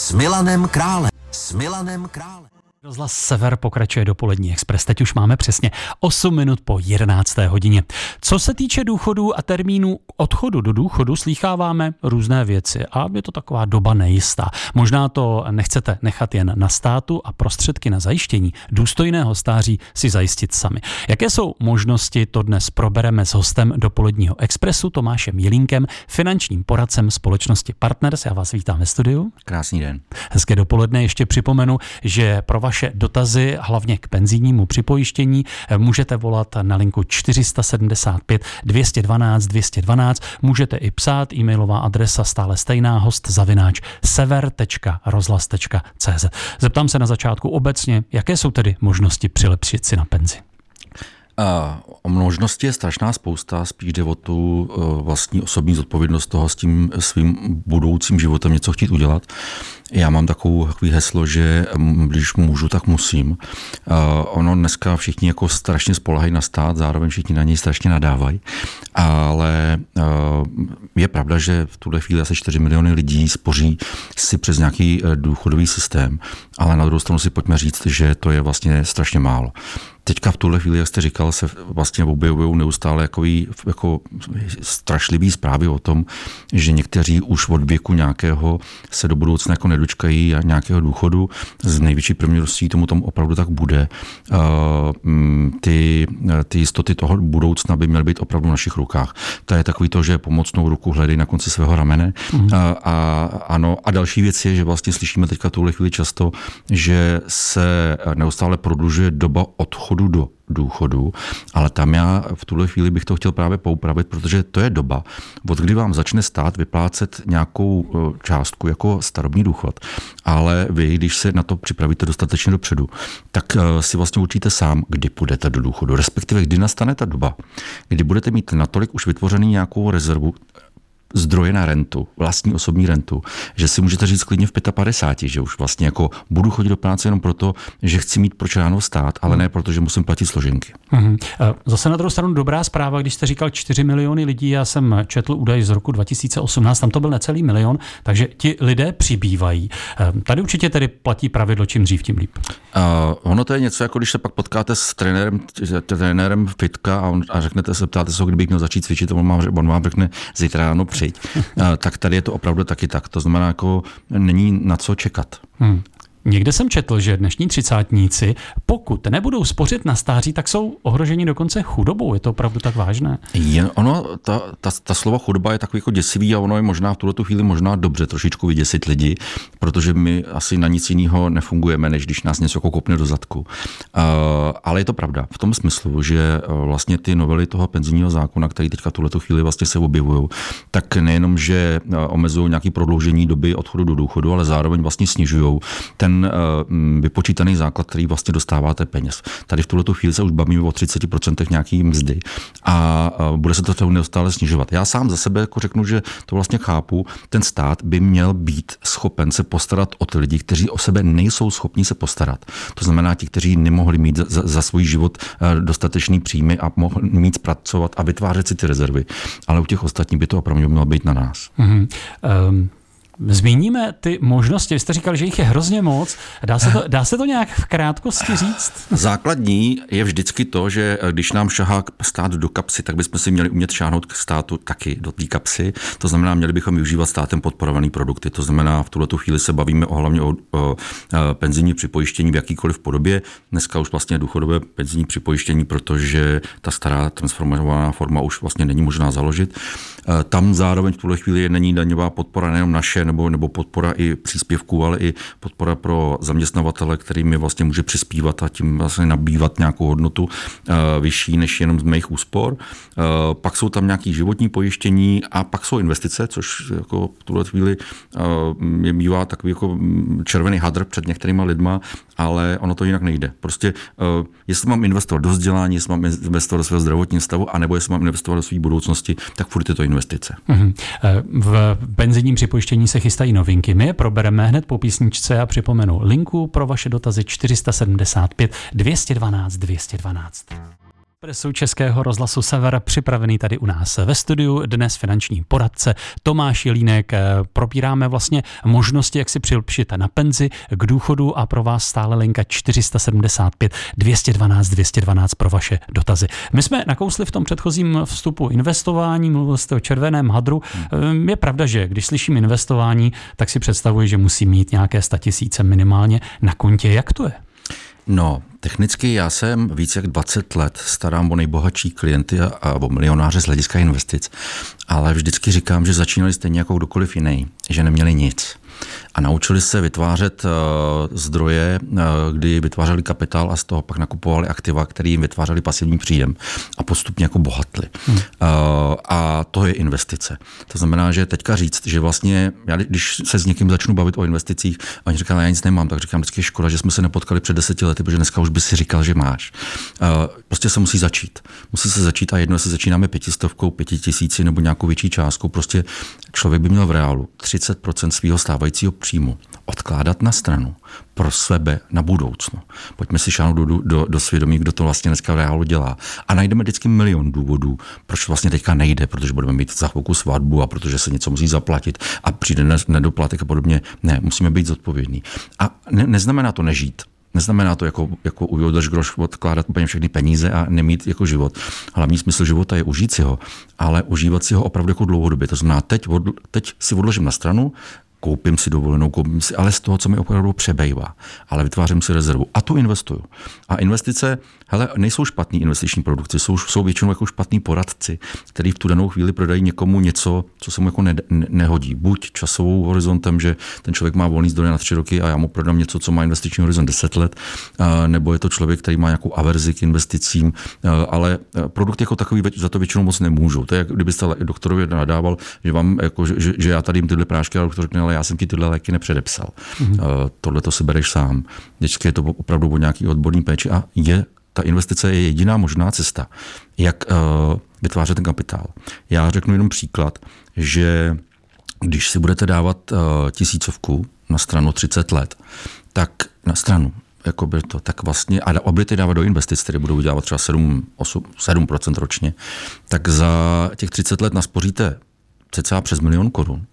s Milanem Králem. S Milanem Králem. Rozhlas Sever pokračuje dopolední expres. Teď už máme přesně 8 minut po 11. hodině. Co se týče důchodů a termínu odchodu do důchodu, slýcháváme různé věci a je to taková doba nejistá. Možná to nechcete nechat jen na státu a prostředky na zajištění důstojného stáří si zajistit sami. Jaké jsou možnosti, to dnes probereme s hostem dopoledního expresu Tomášem Jilínkem, finančním poradcem společnosti Partners. Já vás vítám ve studiu. Krásný den. Hezké dopoledne. Ještě připomenu, že pro vaše dotazy, hlavně k penzijnímu připojištění, můžete volat na linku 475 212 212. Můžete i psát, e-mailová adresa stále stejná, host zavináč sever.rozhlas.cz. Zeptám se na začátku obecně, jaké jsou tedy možnosti přilepšit si na penzi? O možnosti je strašná spousta, spíš jde o tu e, vlastní osobní zodpovědnost toho s tím svým budoucím životem něco chtít udělat. Já mám takovou, takový heslo, že když můžu, tak musím. Uh, ono dneska všichni jako strašně spolehají na stát, zároveň všichni na něj strašně nadávají, ale uh, je pravda, že v tuhle chvíli asi 4 miliony lidí spoří si přes nějaký důchodový systém, ale na druhou stranu si pojďme říct, že to je vlastně strašně málo. Teďka v tuhle chvíli, jak jste říkal, se vlastně objevují neustále jako, jako strašlivý zprávy o tom, že někteří už od věku nějakého se do budoucna jako nedočkají nějakého důchodu. Z největší pravděpodobností tomu tam opravdu tak bude. Mm, ty, ty jistoty toho budoucna by měly být opravdu v našich rukách. To je takový to, že pomocnou ruku hledej na konci svého ramene. Mm. A, a, ano, a další věc je, že vlastně slyšíme teďka tuhle chvíli často, že se neustále prodlužuje doba odchodu do důchodu, ale tam já v tuhle chvíli bych to chtěl právě poupravit, protože to je doba, od kdy vám začne stát vyplácet nějakou e, částku jako starobní důchod, ale vy, když se na to připravíte dostatečně dopředu, tak e, si vlastně určíte sám, kdy půjdete do důchodu, respektive kdy nastane ta doba, kdy budete mít natolik už vytvořený nějakou rezervu, zdroje na rentu, vlastní osobní rentu, že si můžete říct klidně v 55, že už vlastně jako budu chodit do práce jenom proto, že chci mít proč ráno stát, ale ne proto, že musím platit složenky. Mm-hmm. Zase na druhou stranu dobrá zpráva, když jste říkal 4 miliony lidí, já jsem četl údaj z roku 2018, tam to byl necelý milion, takže ti lidé přibývají. Eh, tady určitě tedy platí pravidlo, čím dřív, tím líp. Uh, ono to je něco, jako když se pak potkáte s trenérem, trenérem fitka a, on, a řeknete se, ptáte se, kdybych měl začít cvičit, on vám, on vám řekne zítra ráno přijď, tak tady je to opravdu taky tak. To znamená, jako není na co čekat. Hmm. Někde jsem četl, že dnešní třicátníci, pokud nebudou spořit na stáří, tak jsou ohroženi dokonce chudobou. Je to opravdu tak vážné? Je, ono, ta, ta, ta slova chudoba je takový jako děsivý a ono je možná v tuto chvíli možná dobře trošičku vyděsit lidi, protože my asi na nic jiného nefungujeme, než když nás něco jako kopne do zadku. Uh, ale je to pravda v tom smyslu, že uh, vlastně ty novely toho penzijního zákona, které teďka tuto chvíli vlastně se objevují, tak nejenom, že uh, omezují nějaké prodloužení doby odchodu do důchodu, ale zároveň vlastně snižují ten ten eh, vypočítaný základ, který vlastně dostáváte peněz. Tady v tuhle chvíli se už bavíme o 30% nějaký mzdy a bude se to neustále snižovat. Já sám za sebe jako řeknu, že to vlastně chápu. Ten stát by měl být schopen se postarat o ty lidi, kteří o sebe nejsou schopni se postarat. To znamená ti, kteří nemohli mít za, za svůj život eh, dostatečný příjmy a mohli mít pracovat a vytvářet si ty rezervy. Ale u těch ostatních by to opravdu mělo být na nás. Mm-hmm. Um, Zmíníme ty možnosti. Vy jste říkal, že jich je hrozně moc. Dá se to, dá se to nějak v krátkosti říct? Základní je vždycky to, že když nám šahá stát do kapsy, tak bychom si měli umět šáhnout k státu taky do té kapsy. To znamená, měli bychom využívat státem podporované produkty. To znamená, v tuhle chvíli se bavíme o hlavně o, o penzijní připojištění v jakýkoliv podobě. Dneska už vlastně důchodové penzijní připojištění, protože ta stará transformovaná forma už vlastně není možná založit. Tam zároveň v tuhle chvíli není daňová podpora nejenom naše, nebo, nebo podpora i příspěvků, ale i podpora pro zaměstnavatele, kterými vlastně může přispívat a tím vlastně nabývat nějakou hodnotu uh, vyšší než jenom z mých úspor. Uh, pak jsou tam nějaké životní pojištění a pak jsou investice, což jako v tuhle chvíli uh, je bývá takový jako červený hadr před některýma lidma, ale ono to jinak nejde. Prostě jestli mám investovat do vzdělání, jestli mám investovat do svého zdravotního stavu, anebo jestli mám investovat do své budoucnosti, tak furt je to investice. Uh-huh. V penzijním připojištění se chystají novinky. My je probereme hned po písničce a připomenu linku pro vaše dotazy 475 212 212. Presu Českého rozhlasu Sever připravený tady u nás ve studiu. Dnes finanční poradce Tomáš Jelínek. Probíráme vlastně možnosti, jak si přilepšit na penzi k důchodu a pro vás stále linka 475 212 212 pro vaše dotazy. My jsme nakousli v tom předchozím vstupu investování, mluvil jste o červeném hadru. Hmm. Je pravda, že když slyším investování, tak si představuji, že musí mít nějaké statisíce minimálně na kontě. Jak to je? No, technicky já jsem více jak 20 let starám o nejbohatší klienty a, a o milionáře z hlediska investic, ale vždycky říkám, že začínali stejně jako kdokoliv jiný, že neměli nic a naučili se vytvářet uh, zdroje, uh, kdy vytvářeli kapitál a z toho pak nakupovali aktiva, které jim vytvářeli pasivní příjem a postupně jako bohatli. Hmm. Uh, a to je investice. To znamená, že teďka říct, že vlastně, já když se s někým začnu bavit o investicích a oni říkají, já nic nemám, tak říkám vždycky škoda, že jsme se nepotkali před deseti lety, protože dneska už by si říkal, že máš. Prostě se musí začít. Musí se začít a jedno, jestli začínáme pětistovkou, pěti tisíci nebo nějakou větší částkou, prostě člověk by měl v reálu 30% svého stávajícího příjmu odkládat na stranu pro sebe na budoucnu. Pojďme si šáhnout do, do, do svědomí, kdo to vlastně dneska v reálu dělá. A najdeme vždycky milion důvodů, proč vlastně teďka nejde, protože budeme mít za chvilku svatbu a protože se něco musí zaplatit a přijde nedoplatek a podobně. Ne, musíme být zodpovědní. A ne, neznamená to nežít. Neznamená to jako, jako udrž groš odkládat úplně všechny peníze a nemít jako život. Hlavní smysl života je užít si ho, ale užívat si ho opravdu jako dlouhodobě. To znamená, teď, od, teď si odložím na stranu, koupím si dovolenou, koupím si, ale z toho, co mi opravdu přebejvá. Ale vytvářím si rezervu a tu investuju. A investice, hele, nejsou špatní investiční produkty, jsou, jsou většinou jako špatní poradci, který v tu danou chvíli prodají někomu něco, co se mu jako ne, ne, nehodí. Buď časovou horizontem, že ten člověk má volný zdroje na tři roky a já mu prodám něco, co má investiční horizont 10 let, nebo je to člověk, který má nějakou averzi k investicím, ale produkt jako takový za to většinou moc nemůžu. To je, kdybyste doktorovi nadával, že, vám, jako, že, že já tady jim tyhle prášky, ale doktor řekne, ale já jsem ti tyhle léky nepředepsal. Mm-hmm. Tohle to si bereš sám. Vždycky je to opravdu o nějaký odborný péči a je ta investice je jediná možná cesta, jak uh, vytvářet ten kapitál. Já řeknu jenom příklad, že když si budete dávat uh, tisícovku na stranu 30 let, tak na stranu, jako by to, tak vlastně, a budete dávat do investic, které budou vydělávat třeba 7, 8, 7% ročně, tak za těch 30 let naspoříte cca přes milion korun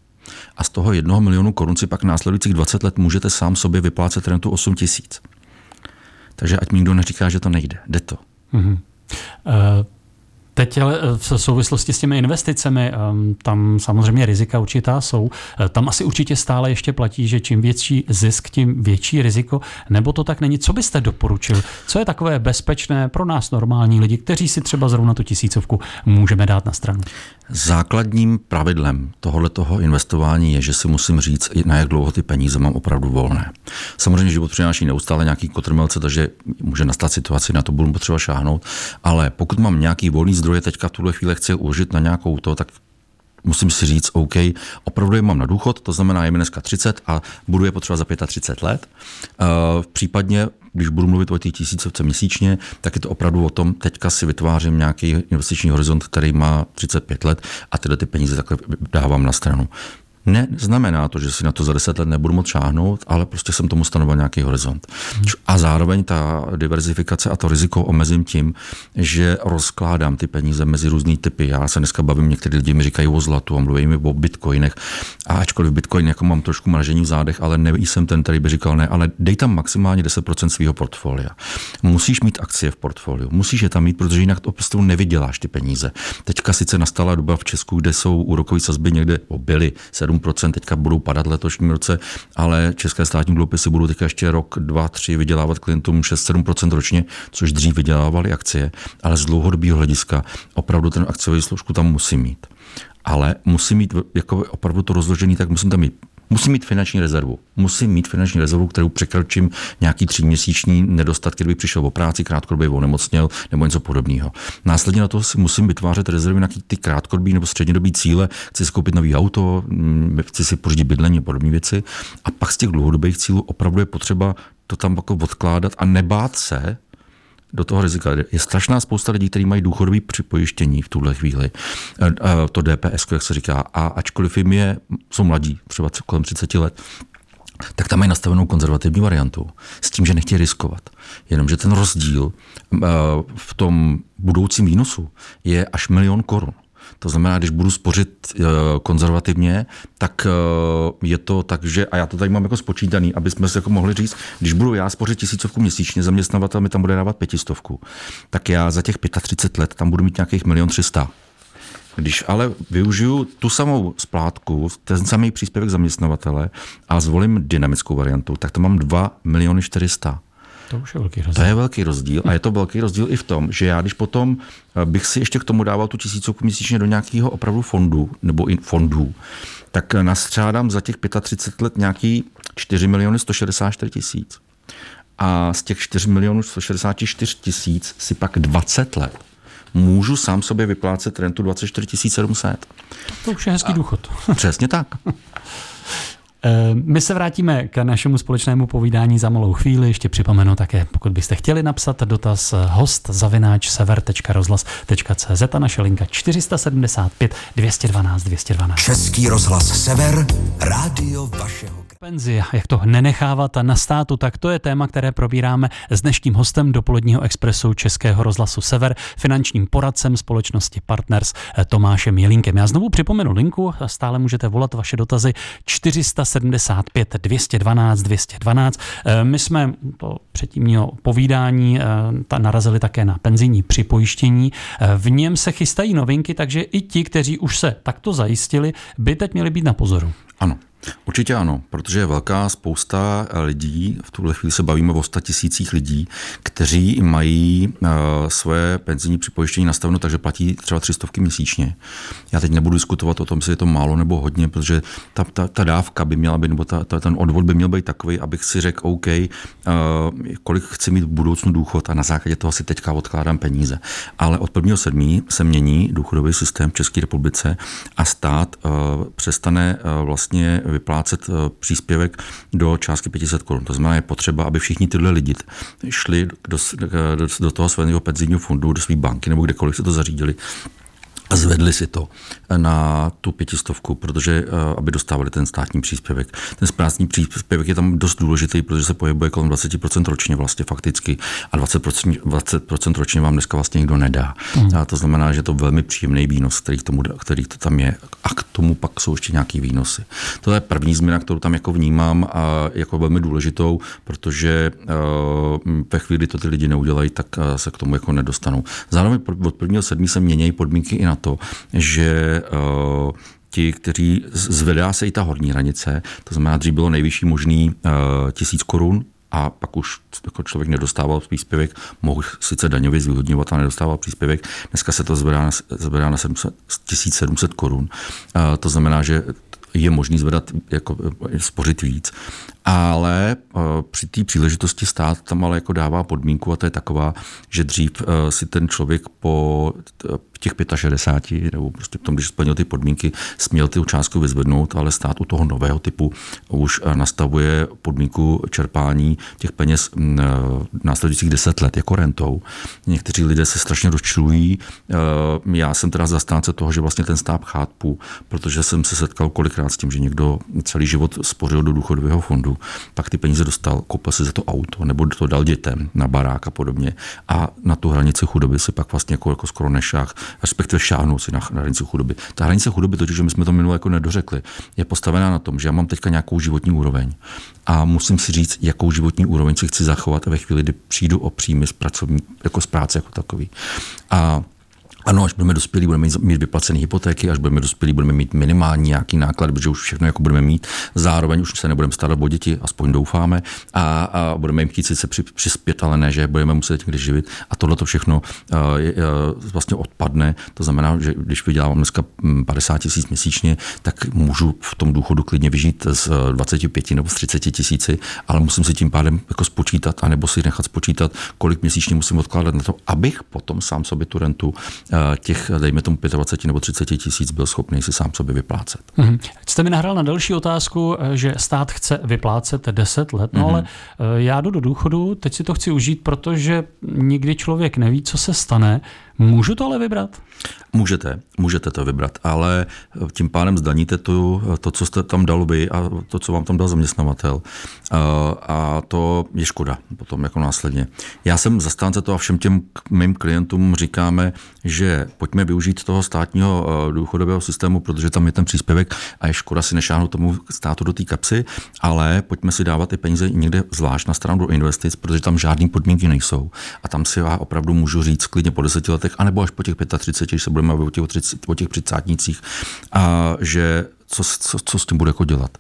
a z toho jednoho milionu korun si pak následujících 20 let můžete sám sobě vyplácet rentu 8 tisíc. Takže ať mi nikdo neříká, že to nejde. Jde to. Mm-hmm. Uh... Teď ale v souvislosti s těmi investicemi, ehm, tam samozřejmě rizika určitá jsou. Eh, tam asi určitě stále ještě platí, že čím větší zisk, tím větší riziko, nebo to tak není. Co byste doporučil? Co je takové bezpečné pro nás normální lidi, kteří si třeba zrovna tu tisícovku můžeme dát na stranu? Základním pravidlem tohoto investování je, že si musím říct, na jak dlouho ty peníze mám opravdu volné. Samozřejmě život přináší neustále nějaký kotrmelce, takže může nastat situace, na to budu potřeba šáhnout, ale pokud mám nějaký volný zdroje, teďka v tuhle chvíli chci uložit na nějakou to, tak musím si říct, OK, opravdu je mám na důchod, to znamená, je mi dneska 30 a budu je potřeba za 35 let. Uh, případně když budu mluvit o té tisícovce měsíčně, tak je to opravdu o tom, teďka si vytvářím nějaký investiční horizont, který má 35 let a tyhle ty peníze takhle dávám na stranu. Ne, znamená to, že si na to za deset let nebudu moc šáhnout, ale prostě jsem tomu stanovil nějaký horizont. Hmm. A zároveň ta diverzifikace a to riziko omezím tím, že rozkládám ty peníze mezi různý typy. Já se dneska bavím, někteří lidi mi říkají o zlatu a mluví mi o bitcoinech. A ačkoliv bitcoin jako mám trošku mražení v zádech, ale jsem ten, který by říkal ne, ale dej tam maximálně 10% svého portfolia. Musíš mít akcie v portfoliu, musíš je tam mít, protože jinak to prostě nevyděláš ty peníze. Teďka sice nastala doba v Česku, kde jsou úrokové sazby někde byly 7 7%, teďka budou padat letošním roce, ale české státní dluhopisy budou teďka ještě rok, dva, tři vydělávat klientům 6-7% ročně, což dřív vydělávali akcie, ale z dlouhodobého hlediska opravdu ten akciový složku tam musí mít. Ale musí mít jako opravdu to rozložení, tak musím tam mít Musím mít finanční rezervu. Musím mít finanční rezervu, kterou překročím nějaký tříměsíční nedostatky, kdyby přišel o práci, krátkodobě onemocněl nebo něco podobného. Následně na to si musím vytvářet rezervy na ty krátkodobí nebo střednědobí cíle. Chci si koupit nový auto, mm, chci si pořídit bydlení a podobné věci. A pak z těch dlouhodobých cílů opravdu je potřeba to tam jako odkládat a nebát se, do toho rizika. Je strašná spousta lidí, kteří mají důchodový připojištění v tuhle chvíli. To DPS, jak se říká. A ačkoliv jim je, jsou mladí, třeba kolem 30 let, tak tam mají nastavenou konzervativní variantu s tím, že nechtějí riskovat. Jenomže ten rozdíl v tom budoucím výnosu je až milion korun. To znamená, když budu spořit eh, konzervativně, tak eh, je to tak, že, a já to tady mám jako spočítaný, aby jsme se jako mohli říct, když budu já spořit tisícovku měsíčně, zaměstnavatel mi tam bude dávat pětistovku, tak já za těch 35 let tam budu mít nějakých milion třista. Když ale využiju tu samou splátku, ten samý příspěvek zaměstnavatele a zvolím dynamickou variantu, tak to mám 2 miliony 400. To už je velký rozdíl. To je velký rozdíl a je to velký rozdíl i v tom, že já když potom eh, bych si ještě k tomu dával tu tisícovku měsíčně do nějakého opravdu fondu nebo i fondů, tak nastřádám za těch 35 let nějaký 4 miliony 164 tisíc. A z těch 4 milionů 164 tisíc si pak 20 let můžu sám sobě vyplácet rentu 24 700. To už je hezký a, důchod. Přesně tak. Eh, my se vrátíme k našemu společnému povídání za malou chvíli. Ještě připomenu také, pokud byste chtěli napsat dotaz host zavináč sever.rozhlas.cz a naše linka 475 212 212. Český rozhlas Sever, rádio vašeho Penzi, jak to nenechávat na státu, tak to je téma, které probíráme s dnešním hostem dopoledního expresu Českého rozhlasu Sever, finančním poradcem společnosti Partners eh, Tomášem Jelinkem. Já znovu připomenu linku, stále můžete volat vaše dotazy 475 212 212. My jsme po předtímního povídání eh, narazili také na penzijní připojištění. Eh, v něm se chystají novinky, takže i ti, kteří už se takto zajistili, by teď měli být na pozoru. Ano. Určitě ano, protože je velká spousta lidí, v tuhle chvíli se bavíme o 100 tisících lidí, kteří mají uh, své penzijní připojištění nastaveno, takže platí třeba 300 měsíčně. Já teď nebudu diskutovat o tom, jestli je to málo nebo hodně, protože ta, ta, ta dávka by měla být, nebo ta, ta, ten odvod by měl být takový, abych si řekl, OK, uh, kolik chci mít v budoucnu důchod a na základě toho si teďka odkládám peníze. Ale od 1.7. se mění důchodový systém v České republice a stát uh, přestane uh, vlastně vyplácet eh, příspěvek do částky 500 korun. To znamená, je potřeba, aby všichni tyhle lidi šli do, do, do toho svého penzijního fondu, do své banky nebo kdekoliv se to zařídili a zvedli si to na tu pětistovku, protože eh, aby dostávali ten státní příspěvek. Ten státní příspěvek je tam dost důležitý, protože se pohybuje kolem 20% ročně vlastně fakticky a 20%, 20% ročně vám dneska vlastně nikdo nedá. Mm. A to znamená, že je to velmi příjemný výnos, který, k tomu, který to tam je a k tomu pak jsou ještě nějaký výnosy. To je první změna, kterou tam jako vnímám a jako velmi důležitou, protože uh, ve chvíli, kdy to ty lidi neudělají, tak uh, se k tomu jako nedostanou. Zároveň od 1.7. se mění podmínky i na to, že uh, ti, kteří zvedá se i ta horní hranice, to znamená, dřív bylo nejvyšší možný uh, tisíc korun, a pak už jako člověk nedostával příspěvek, mohl sice daňově zvýhodňovat a nedostával příspěvek. Dneska se to zvedá na, zvedá na 700, 1700 korun. Uh, to znamená, že je možný zvedat, jako spořit víc. Ale uh, při té příležitosti stát tam ale jako dává podmínku a to je taková, že dřív uh, si ten člověk po těch 65 nebo prostě v tom, když splnil ty podmínky, směl ty částku vyzvednout, ale stát u toho nového typu už nastavuje podmínku čerpání těch peněz mm, následujících 10 let jako rentou. Někteří lidé se strašně rozčilují. Já jsem teda zastánce toho, že vlastně ten stát chápu, protože jsem se setkal kolikrát s tím, že někdo celý život spořil do důchodového fondu pak ty peníze dostal, koupil si za to auto, nebo to dal dětem na barák a podobně. A na tu hranici chudoby si pak vlastně jako, jako skoro nešách, respektive šáhnul si na, na hranici chudoby. Ta hranice chudoby, totiž, že my jsme to minule jako nedořekli, je postavená na tom, že já mám teďka nějakou životní úroveň a musím si říct, jakou životní úroveň si chci zachovat ve chvíli, kdy přijdu o příjmy z pracovní, jako z práce jako takový. A ano, až budeme dospělí, budeme mít, vyplacené hypotéky, až budeme dospělí, budeme mít minimální nějaký náklad, protože už všechno jako budeme mít. Zároveň už se nebudeme starat o děti, aspoň doufáme, a, a budeme jim chtít sice při, přispět, ale ne, že budeme muset někde živit. A tohle to všechno uh, je, uh, vlastně odpadne. To znamená, že když vydělávám dneska 50 hm, tisíc měsíčně, tak můžu v tom důchodu klidně vyžít z 25 nebo z 30 tisíci, ale musím si tím pádem jako spočítat, anebo si nechat spočítat, kolik měsíčně musím odkládat na to, abych potom sám sobě tu rentu uh, těch, dejme tomu 25 nebo 30 tisíc, byl schopný si sám sobě vyplácet. Mm-hmm. Jste mi nahrál na další otázku, eh, že stát chce vyplácet 10 let, no mm-hmm. ale eh, já jdu do důchodu, teď si to chci užít, protože nikdy člověk neví, co se stane. Můžu to ale vybrat? Můžete, můžete to vybrat, ale tím pádem zdaníte to, to, co jste tam dal vy a to, co vám tam dal zaměstnavatel. A to je škoda potom jako následně. Já jsem zastánce toho a všem těm mým klientům říkáme, že pojďme využít toho státního důchodového systému, protože tam je ten příspěvek a je škoda si nešáhnout tomu státu do té kapsy, ale pojďme si dávat ty peníze někde zvlášť na stranu do investic, protože tam žádné podmínky nejsou. A tam si já opravdu můžu říct klidně po deseti letech, anebo až po těch 35, když se budeme bavit o těch, 30, o těch a že co, co, co s tím bude jako dělat.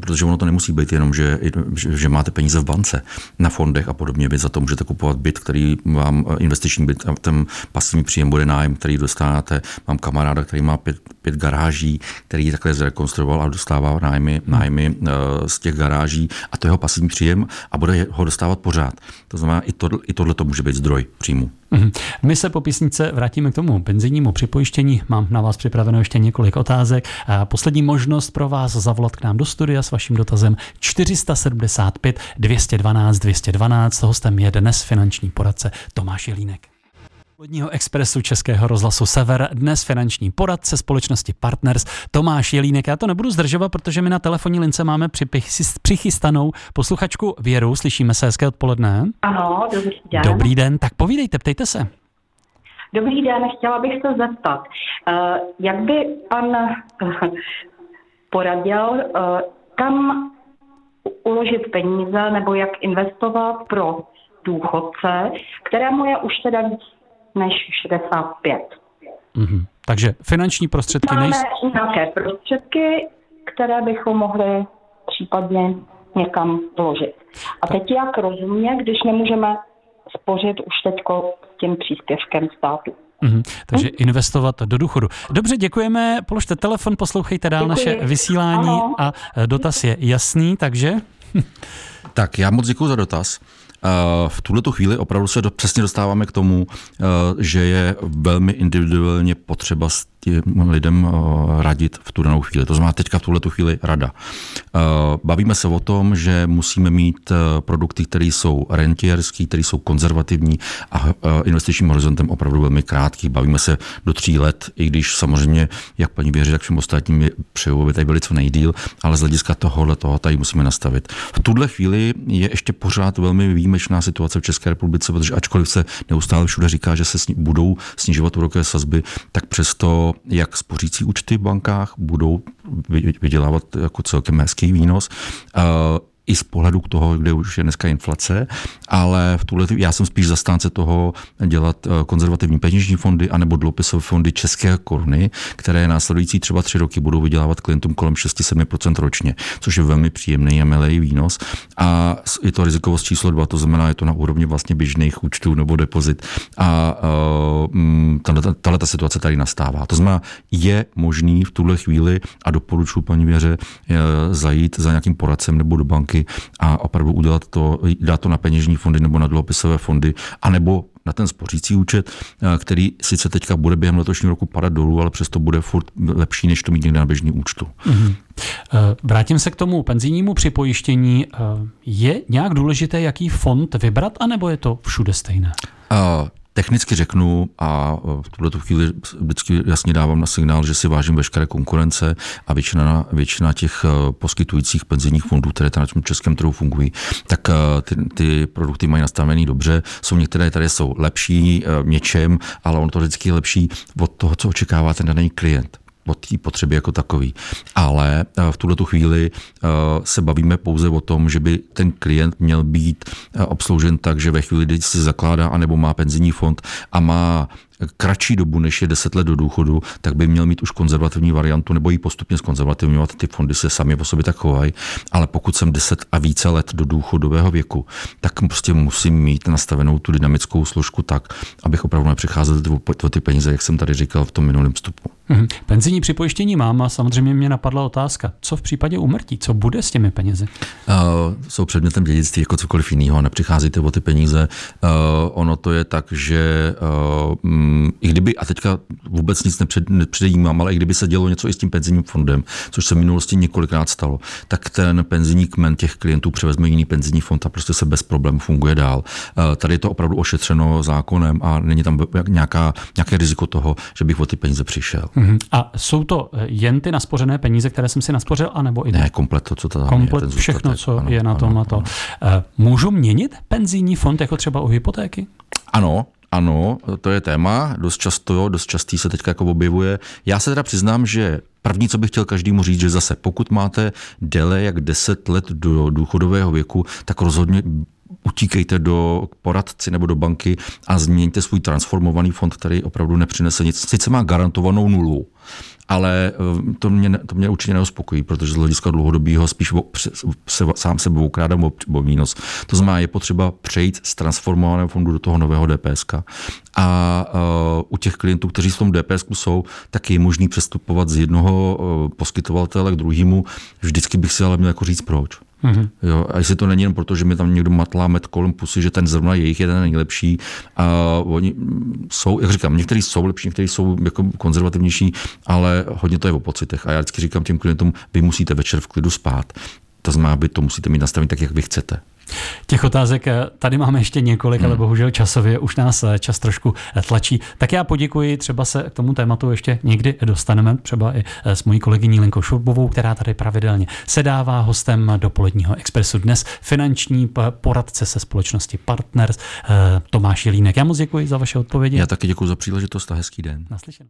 Protože ono to nemusí být jenom, že, že, že máte peníze v bance, na fondech a podobně. Vy za to můžete kupovat byt, který vám investiční byt, a ten pasivní příjem bude nájem, který dostáváte. Mám kamaráda, který má pět, pět garáží, který takhle zrekonstruoval a dostává nájmy, nájmy eh, z těch garáží a to je jeho pasivní příjem a bude ho dostávat pořád. To znamená, i, to, i tohle to může být zdroj příjmu. Mhm. My se po písnice vrátíme k tomu penzijnímu připojištění. Mám na vás připraveno ještě několik otázek. Poslední možnost pro vás zavolat k nám do studia s vaším dotazem 475 212 212. Hostem je dnes finanční poradce Tomáš Jelínek. Vodního expresu Českého rozhlasu Sever dnes finanční poradce společnosti Partners Tomáš Jelínek. Já to nebudu zdržovat, protože my na telefonní lince máme přichystanou posluchačku Věru. Slyšíme se hezké odpoledne. Ano, dobrý den. Dobrý den, tak povídejte, ptejte se. Dobrý den, chtěla bych se zeptat, eh, jak by pan eh, poradil, eh, kam uložit peníze nebo jak investovat pro důchodce, kterému je už teda víc než 65. Mm-hmm. Takže finanční prostředky Máme nejsou... nějaké prostředky, které bychom mohli případně někam vložit. A teď jak rozumě, když nemůžeme spořit už teď s tím příspěvkem státu. Mm-hmm. Takže hm? investovat do důchodu. Dobře, děkujeme. Položte telefon, poslouchejte dál Děkuji. naše vysílání ano. a dotaz je jasný, takže... tak já moc děkuji za dotaz. V tuhle chvíli opravdu se do, přesně dostáváme k tomu, eh, že je velmi individuálně potřeba těm lidem eh, radit v tu danou chvíli. To znamená teďka v tuhle chvíli rada. Eh, bavíme se o tom, že musíme mít produkty, které jsou rentierské, které jsou konzervativní a investičním horizontem opravdu velmi krátký. Bavíme se do tří let, i když samozřejmě, jak paní věří, tak všem ostatním přeju, aby tady byli co nejdíl, ale z hlediska tohohle toho tady musíme nastavit. V tuhle chvíli je ještě pořád velmi výjimečná situace v České republice, protože ačkoliv se neustále všude říká, že se budou snižovat úrokové sazby, tak přesto jak spořící účty v bankách budou vydělávat jako celkem hezký výnos i z pohledu toho, kde už je dneska inflace, ale v tuhle, já jsem spíš zastánce toho dělat eh, konzervativní peněžní fondy anebo dluhopisové fondy české koruny, které následující třeba tři roky budou vydělávat klientům kolem 6-7% ročně, což je velmi příjemný a milý výnos. A je to rizikovost číslo dva, to znamená, je to na úrovni vlastně běžných účtů nebo depozit. A uh, tahle ta situace tady nastává. To znamená, je možný v tuhle chvíli a doporučuji paní Věře uh, zajít za nějakým poradcem nebo do banky a opravdu udělat to, dát to na peněžní fondy nebo na dluhopisové fondy, anebo na ten spořící účet, eh, který sice teďka bude během letošního roku padat dolů, ale přesto bude furt lepší, než to mít někde na běžný účtu. Mm-hmm. Vrátím se k tomu penzijnímu připojištění. Eh, je nějak důležité, jaký fond vybrat, anebo je to všude stejné? Technicky řeknu a v tuhle chvíli vždycky jasně dávám na signál, že si vážím veškeré konkurence a většina, většina těch eh, poskytujících penzijních fondů, které na tom českém trhu fungují, tak eh, ty, ty produkty mají nastavený dobře. Jsou některé, které jsou lepší něčem, ale ono to vždycky je lepší od toho, co očekává ten daný klient o té potřeby jako takový. Ale v tuhle chvíli se bavíme pouze o tom, že by ten klient měl být obsloužen tak, že ve chvíli, kdy si zakládá anebo má penzijní fond a má kratší dobu, než je 10 let do důchodu, tak by měl mít už konzervativní variantu nebo ji postupně zkonzervativňovat. Ty fondy se sami po sobě tak chovají, ale pokud jsem 10 a více let do důchodového věku, tak prostě musím mít nastavenou tu dynamickou složku tak, abych opravdu nepřicházel o ty peníze, jak jsem tady říkal v tom minulém vstupu. Hmm. Penzijní připojištění mám a samozřejmě mě napadla otázka, co v případě umrtí, co bude s těmi penězi? Uh, jsou předmětem dědictví jako cokoliv jiného, nepřicházíte o ty peníze. Uh, ono to je tak, že uh, um, i kdyby, a teďka vůbec nic nepřed, nepředjímám, ale i kdyby se dělo něco i s tím penzijním fondem, což se v minulosti několikrát stalo, tak ten penzijní kmen těch klientů převezme jiný penzijní fond a prostě se bez problémů funguje dál. Uh, tady je to opravdu ošetřeno zákonem a není tam nějaká, nějaké riziko toho, že bych o ty peníze přišel. Uh-huh. A jsou to jen ty naspořené peníze, které jsem si naspořil, anebo i ne? komplet to, co tam komplet je, ten všechno, co ano, je na tom ano, a to. Ano. Eh, můžu měnit penzijní fond jako třeba u hypotéky? Ano, ano, to je téma, dost často, dost častý se teďka jako objevuje. Já se teda přiznám, že První, co bych chtěl každému říct, že zase pokud máte déle jak 10 let do důchodového věku, tak rozhodně utíkejte do poradci nebo do banky a změňte svůj transformovaný fond, který opravdu nepřinese nic. Sice má garantovanou nulu, ale eh, to mě, to mě určitě neuspokojí, protože z hlediska dlouhodobého spíš se, sám sebe ukrádám o mínus. To znamená, je potřeba přejít z transformovaného fondu do toho nového DPSK. A uh, u těch klientů, kteří v tom DPS jsou, tak je možný přestupovat z jednoho uh, poskytovatele k druhému. Vždycky bych si ale měl jako říct proč. Mm-hmm. Jo, a jestli to není jen proto, že mi tam někdo matlá met kolem pusy, že ten zrovna jejich je ten nejlepší. A oni jsou, jak říkám, někteří jsou lepší, někteří jsou jako konzervativnější, ale hodně to je o pocitech. A já vždycky říkám těm klientům, vy musíte večer v klidu spát. To znamená, vy to musíte mít nastavené tak, jak vy chcete. Těch otázek eh, tady máme ještě několik, hmm. ale bohužel časově už nás eh, čas trošku eh, tlačí. Tak já poděkuji, třeba se k tomu tématu ještě někdy dostaneme, třeba i s mojí kolegyní Lenkou Šurbovou, která tady pravidelně sedává hostem dopoledního expresu dnes, finanční poradce se společnosti Partners Tomáš Jelínek. Já moc děkuji za vaše odpovědi. Já taky děkuji za příležitost a hezký den. Naslyšenou.